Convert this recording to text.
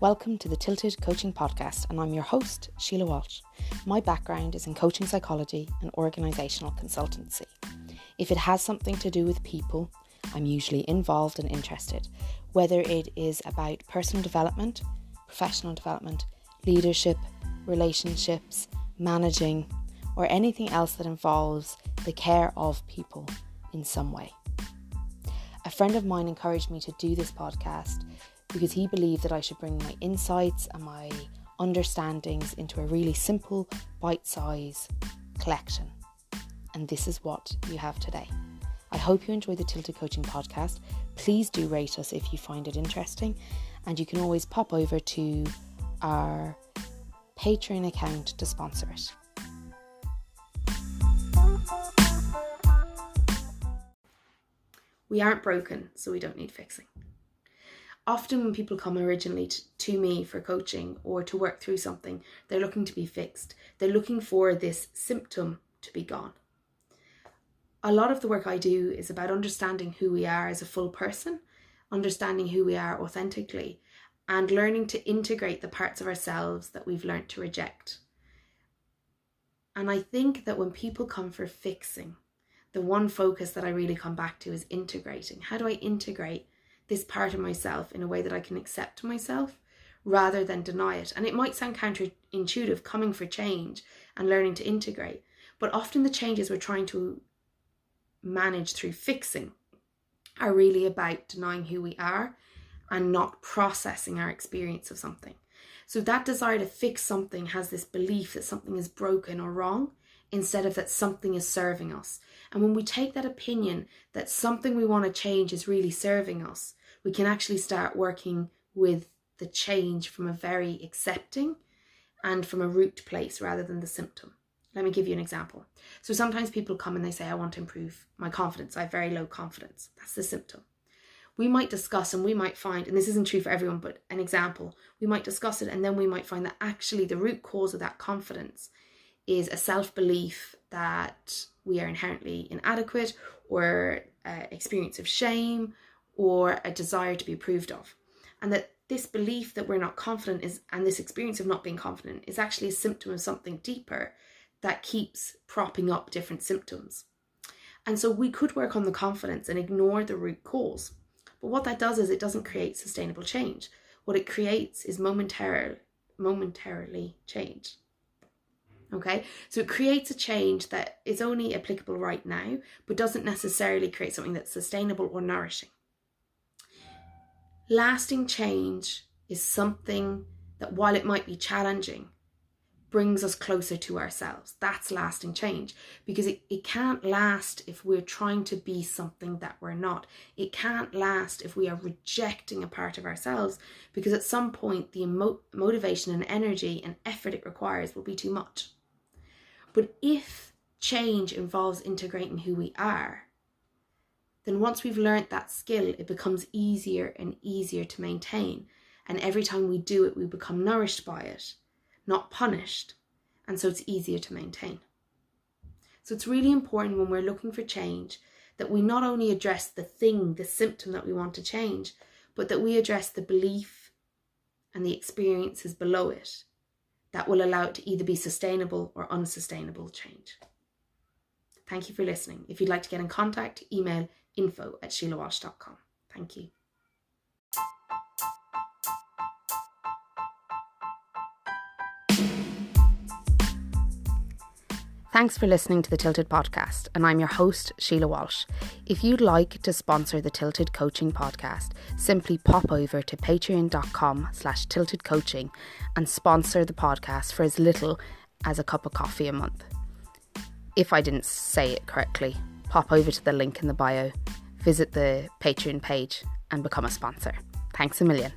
Welcome to the Tilted Coaching Podcast, and I'm your host, Sheila Walsh. My background is in coaching psychology and organisational consultancy. If it has something to do with people, I'm usually involved and interested, whether it is about personal development, professional development, leadership, relationships, managing, or anything else that involves the care of people in some way. A friend of mine encouraged me to do this podcast because he believed that I should bring my insights and my understandings into a really simple, bite size collection. And this is what you have today. I hope you enjoy the Tilted Coaching podcast. Please do rate us if you find it interesting. And you can always pop over to our Patreon account to sponsor it. We aren't broken, so we don't need fixing. Often, when people come originally to, to, me for coaching or to work through something, they're looking to be fixed. They're looking for this symptom to be gone. A lot of the work I do is about understanding who we are as a full person, understanding who we are authentically, and learning to integrate the parts of ourselves that we've learned to reject. And I think that when people come for fixing, the one focus that I really come back to is integrating. How do I integrate this part of myself in a way that I can accept myself rather than deny it? And it might sound counterintuitive coming for change and learning to integrate, but often the changes we're trying to manage through fixing are really about denying who we are and not processing our experience of something. So that desire to fix something has this belief that something is broken or wrong instead of that something is serving us. And when we take that opinion that something we want to change is really serving us, we can actually start working with the change from a very accepting and from a root place rather than the symptom. Let me give you an example. So sometimes people come and they say, I want to improve my confidence. I have very low confidence. That's the symptom. We might discuss and we might find, and this isn't true for everyone, but an example, we might discuss it and then we might find that actually the root cause of that confidence is a self belief that we are inherently inadequate or uh, experience of shame or a desire to be approved of. And that this belief that we're not confident is, and this experience of not being confident is actually a symptom of something deeper that keeps propping up different symptoms. And so we could work on the confidence and ignore the root cause. But what that does is it doesn't create sustainable change. What it creates is momentary, momentarily change. Okay, so it creates a change that is only applicable right now, but doesn't necessarily create something that's sustainable or nourishing. Lasting change is something that, while it might be challenging, brings us closer to ourselves. That's lasting change because it, it can't last if we're trying to be something that we're not. It can't last if we are rejecting a part of ourselves because at some point the emo- motivation and energy and effort it requires will be too much. But if change involves integrating who we are, then once we've learned that skill, it becomes easier and easier to maintain. And every time we do it, we become nourished by it, not punished. And so it's easier to maintain. So it's really important when we're looking for change that we not only address the thing, the symptom that we want to change, but that we address the belief and the experiences below it that will allow it to either be sustainable or unsustainable change. Thank you for listening. If you'd like to get in contact, email info at sheilawalsh.com. Thank you. Thanks for listening to the Tilted Podcast, and I'm your host, Sheila Walsh. If you'd like to sponsor the Tilted Coaching Podcast, simply pop over to patreon.com slash tilted coaching and sponsor the podcast for as little as a cup of coffee a month. If I didn't say it correctly, pop over to the link in the bio, visit the Patreon page, and become a sponsor. Thanks a million.